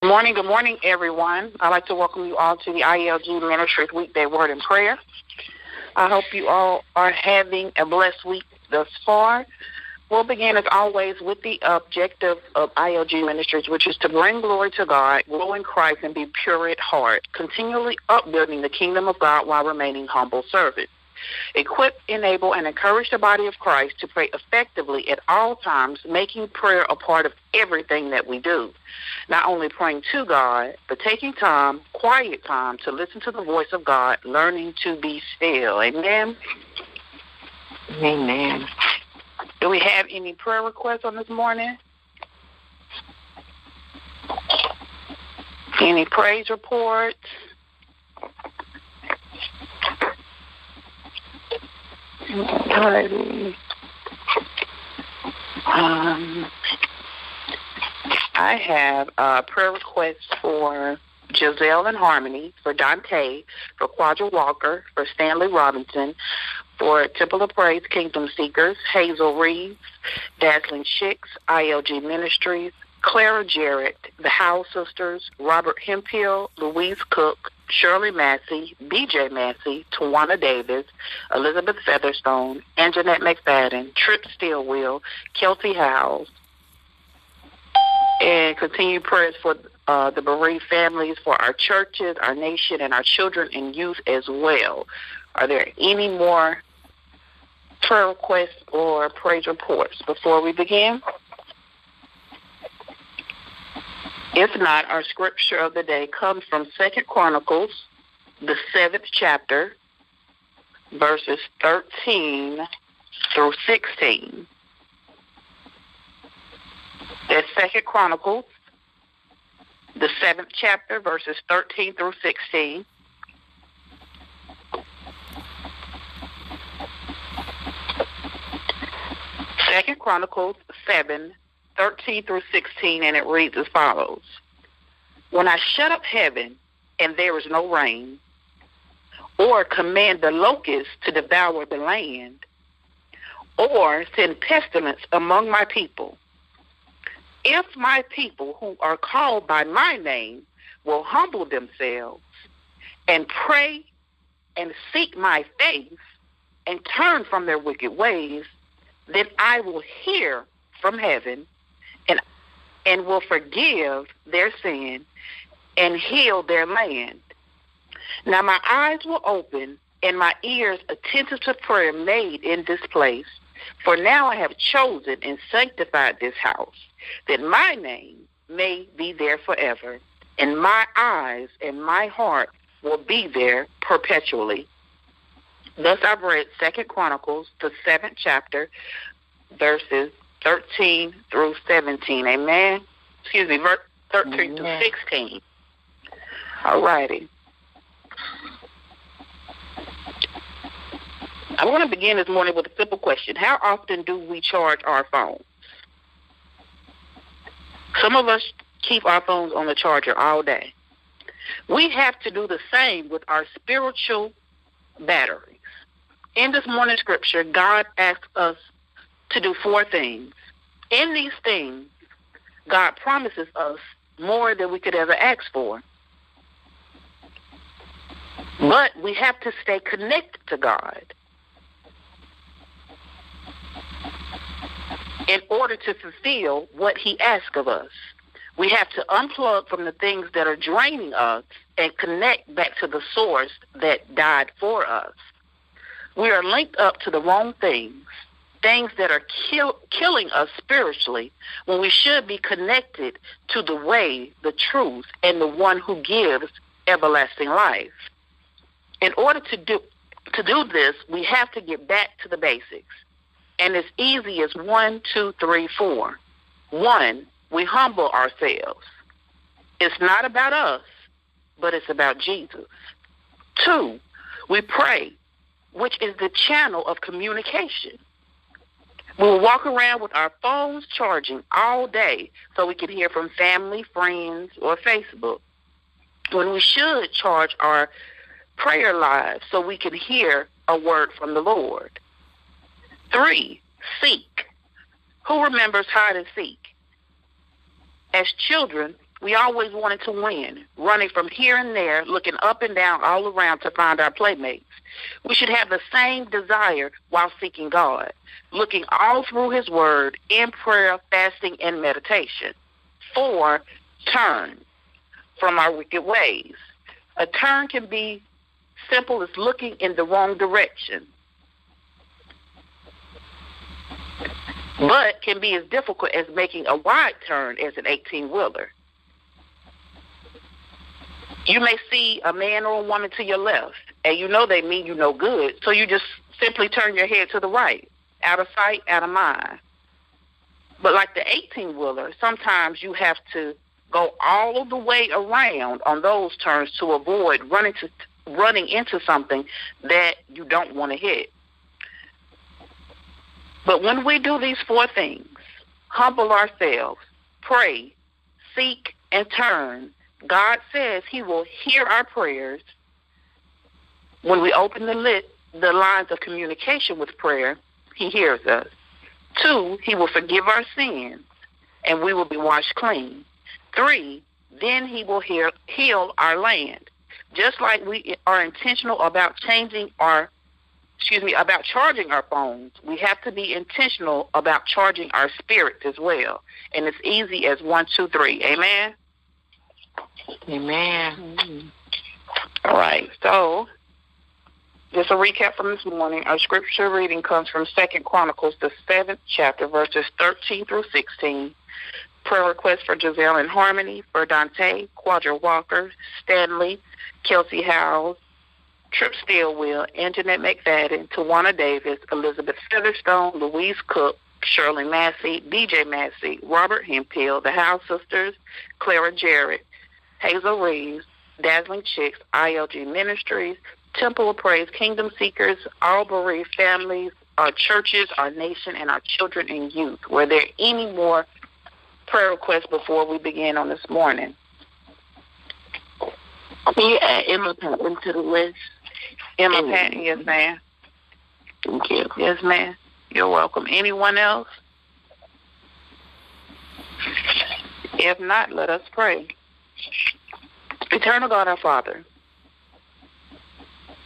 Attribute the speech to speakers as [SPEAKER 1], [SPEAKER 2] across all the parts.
[SPEAKER 1] Good morning, good morning, everyone. I'd like to welcome you all to the ILG Ministries Weekday Word and Prayer. I hope you all are having a blessed week thus far. We'll begin, as always, with the objective of ILG Ministries, which is to bring glory to God, grow in Christ, and be pure at heart, continually upbuilding the kingdom of God while remaining humble servants equip, enable, and encourage the body of Christ to pray effectively at all times, making prayer a part of everything that we do. Not only praying to God, but taking time, quiet time, to listen to the voice of God, learning to be still. Amen.
[SPEAKER 2] Amen.
[SPEAKER 1] Do we have any prayer requests on this morning? Any praise reports? Um, I have a prayer request for Giselle and Harmony, for Dante, for Quadra Walker, for Stanley Robinson, for Temple of Praise Kingdom Seekers, Hazel Reeves, Dazzling Chicks, ILG Ministries, Clara Jarrett, the Howell Sisters, Robert Hemphill, Louise Cook, Shirley Massey, B.J. Massey, Tawana Davis, Elizabeth Featherstone, Anjanette McFadden, Trip Stillwell, Kelsey Howes, and continue prayers for uh, the bereaved families, for our churches, our nation, and our children and youth as well. Are there any more prayer requests or praise reports before we begin? If not, our scripture of the day comes from Second Chronicles, the seventh chapter, verses 13 through 16. That's Second Chronicles, the seventh chapter, verses 13 through 16. Second Chronicles 7, 13 through 16, and it reads as follows. When I shut up heaven and there is no rain, or command the locusts to devour the land, or send pestilence among my people, if my people who are called by my name will humble themselves and pray and seek my face and turn from their wicked ways, then I will hear from heaven and will forgive their sin and heal their land. Now my eyes will open and my ears attentive to prayer made in this place. For now I have chosen and sanctified this house, that my name may be there forever, and my eyes and my heart will be there perpetually. Thus I've read Second Chronicles, the seventh chapter, verses 13 through 17. Amen. Excuse me, verse 13 Amen. through 16. All righty. I want to begin this morning with a simple question. How often do we charge our phones? Some of us keep our phones on the charger all day. We have to do the same with our spiritual batteries. In this morning scripture, God asks us to do four things. In these things, God promises us more than we could ever ask for. But we have to stay connected to God in order to fulfill what He asks of us. We have to unplug from the things that are draining us and connect back to the source that died for us. We are linked up to the wrong things things that are kill, killing us spiritually when we should be connected to the way, the truth, and the one who gives everlasting life. In order to do to do this, we have to get back to the basics. And as easy as one, two, three, four. One, we humble ourselves. It's not about us, but it's about Jesus. Two, we pray, which is the channel of communication. We'll walk around with our phones charging all day so we can hear from family, friends, or Facebook. When we should charge our prayer lives so we can hear a word from the Lord. Three, seek. Who remembers hide and seek? As children, We always wanted to win, running from here and there, looking up and down all around to find our playmates. We should have the same desire while seeking God, looking all through His Word in prayer, fasting, and meditation. Four, turn from our wicked ways. A turn can be simple as looking in the wrong direction, but can be as difficult as making a wide turn as an 18 wheeler. You may see a man or a woman to your left, and you know they mean you no good, so you just simply turn your head to the right, out of sight, out of mind. But like the 18 wheeler, sometimes you have to go all the way around on those turns to avoid running to running into something that you don't want to hit. But when we do these four things, humble ourselves, pray, seek, and turn, God says He will hear our prayers when we open the lit, the lines of communication with prayer. He hears us. Two, He will forgive our sins, and we will be washed clean. Three, then He will heal, heal our land. Just like we are intentional about changing our excuse me, about charging our phones, we have to be intentional about charging our spirits as well. And it's easy as one, two, three. Amen.
[SPEAKER 2] Amen.
[SPEAKER 1] All right. So, just a recap from this morning. Our scripture reading comes from Second Chronicles, the seventh chapter, verses thirteen through sixteen. Prayer request for Giselle and Harmony, for Dante, Quadra Walker, Stanley, Kelsey Howes, Trip Stillwell, Anjanette McFadden, Tawana Davis, Elizabeth Featherstone, Louise Cook, Shirley Massey, DJ Massey, Robert Hemphill, the House Sisters, Clara Jarrett, Hazel Reeves, Dazzling Chicks, ILG Ministries, Temple of Praise, Kingdom Seekers, all bereaved families, our churches, our nation, and our children and youth. Were there any more prayer requests before we begin on this morning?
[SPEAKER 2] Can you add Emma Patton to the list?
[SPEAKER 1] Emma Patton, yes, ma'am.
[SPEAKER 2] Thank you.
[SPEAKER 1] Yes, ma'am. You're welcome. Anyone else? If not, let us pray. Eternal God, our Father,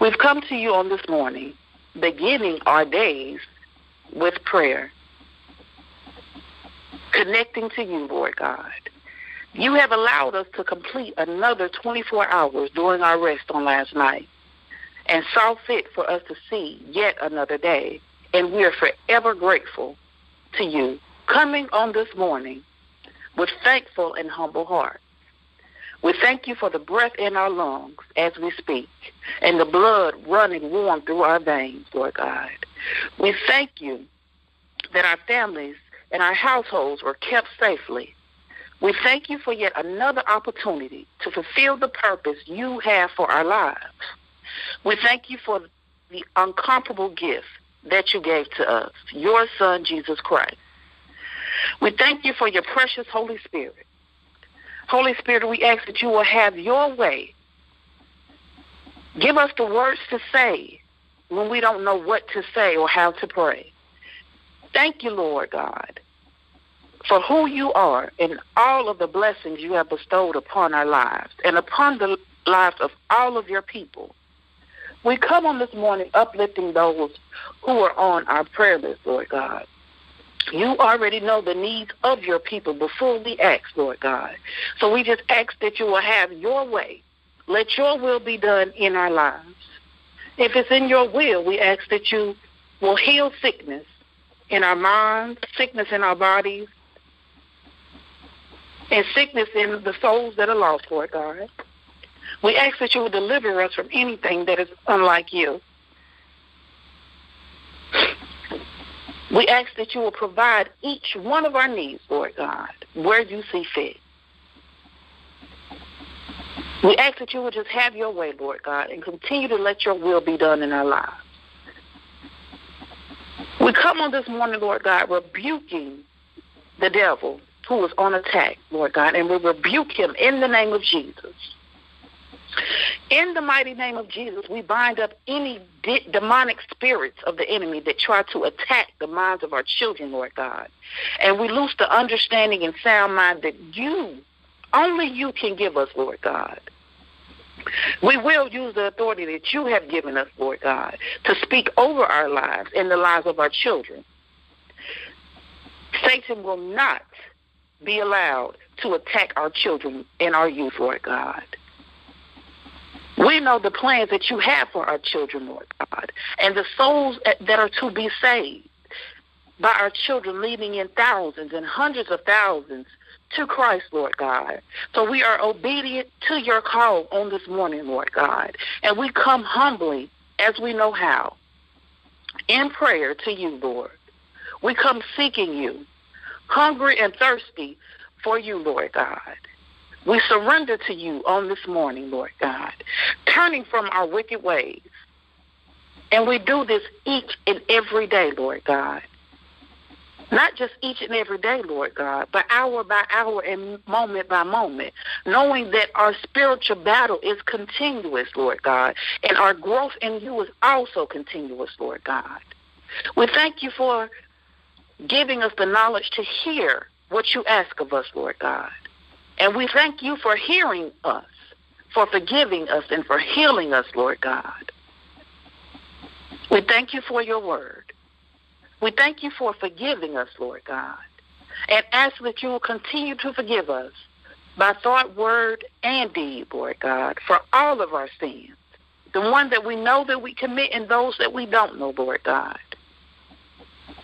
[SPEAKER 1] we've come to you on this morning, beginning our days with prayer, connecting to you, Lord God. You have allowed us to complete another 24 hours during our rest on last night and saw fit for us to see yet another day. And we are forever grateful to you coming on this morning with thankful and humble heart. We thank you for the breath in our lungs as we speak and the blood running warm through our veins, Lord God. We thank you that our families and our households were kept safely we thank you for yet another opportunity to fulfill the purpose you have for our lives. We thank you for the incomparable gift that you gave to us, your Son, Jesus Christ. We thank you for your precious Holy Spirit. Holy Spirit, we ask that you will have your way. Give us the words to say when we don't know what to say or how to pray. Thank you, Lord God, for who you are and all of the blessings you have bestowed upon our lives and upon the lives of all of your people. We come on this morning uplifting those who are on our prayer list, Lord God. You already know the needs of your people before we ask, Lord God. So we just ask that you will have your way. Let your will be done in our lives. If it's in your will, we ask that you will heal sickness in our minds, sickness in our bodies, and sickness in the souls that are lost, Lord God. We ask that you will deliver us from anything that is unlike you. We ask that you will provide each one of our needs, Lord God, where you see fit. We ask that you will just have your way, Lord God, and continue to let your will be done in our lives. We come on this morning, Lord God, rebuking the devil who is on attack, Lord God, and we rebuke him in the name of Jesus. In the mighty name of Jesus, we bind up any de- demonic spirits of the enemy that try to attack the minds of our children, Lord God. And we lose the understanding and sound mind that you only you can give us, Lord God. We will use the authority that you have given us, Lord God, to speak over our lives and the lives of our children. Satan will not be allowed to attack our children and our youth, Lord God. We know the plans that you have for our children, Lord God, and the souls that are to be saved by our children leading in thousands and hundreds of thousands to Christ, Lord God. So we are obedient to your call on this morning, Lord God. And we come humbly as we know how in prayer to you, Lord. We come seeking you, hungry and thirsty for you, Lord God. We surrender to you on this morning, Lord God, turning from our wicked ways. And we do this each and every day, Lord God. Not just each and every day, Lord God, but hour by hour and moment by moment, knowing that our spiritual battle is continuous, Lord God, and our growth in you is also continuous, Lord God. We thank you for giving us the knowledge to hear what you ask of us, Lord God. And we thank you for hearing us, for forgiving us, and for healing us, Lord God. We thank you for your word. We thank you for forgiving us, Lord God, and ask that you will continue to forgive us by thought, word, and deed, Lord God, for all of our sins, the one that we know that we commit and those that we don't know, Lord God.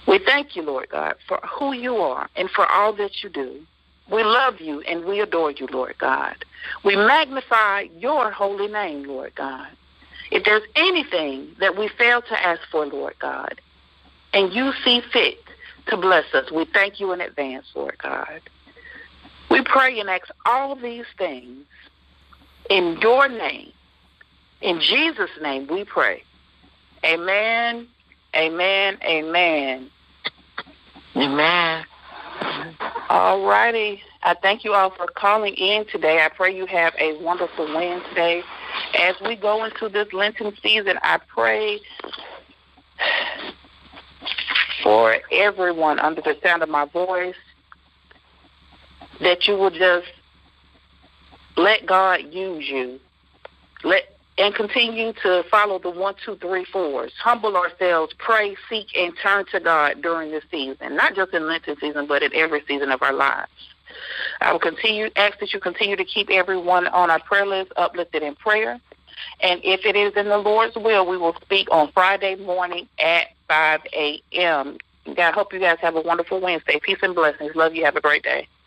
[SPEAKER 1] We thank you, Lord God, for who you are and for all that you do. We love you and we adore you, Lord God. We magnify your holy name, Lord God. If there's anything that we fail to ask for, Lord God, and you see fit to bless us. We thank you in advance, Lord God. We pray and ask all these things in your name. In Jesus' name we pray. Amen, amen, amen.
[SPEAKER 2] Amen.
[SPEAKER 1] All righty. I thank you all for calling in today. I pray you have a wonderful Wednesday. As we go into this Lenten season, I pray for everyone under the sound of my voice that you will just let God use you. Let and continue to follow the one, two, three, fours. Humble ourselves, pray, seek, and turn to God during this season. Not just in Lenten season, but in every season of our lives. I will continue ask that you continue to keep everyone on our prayer list uplifted in prayer. And if it is in the Lord's will, we will speak on Friday morning at 5 a.m. I hope you guys have a wonderful Wednesday. Peace and blessings. Love you. Have a great day.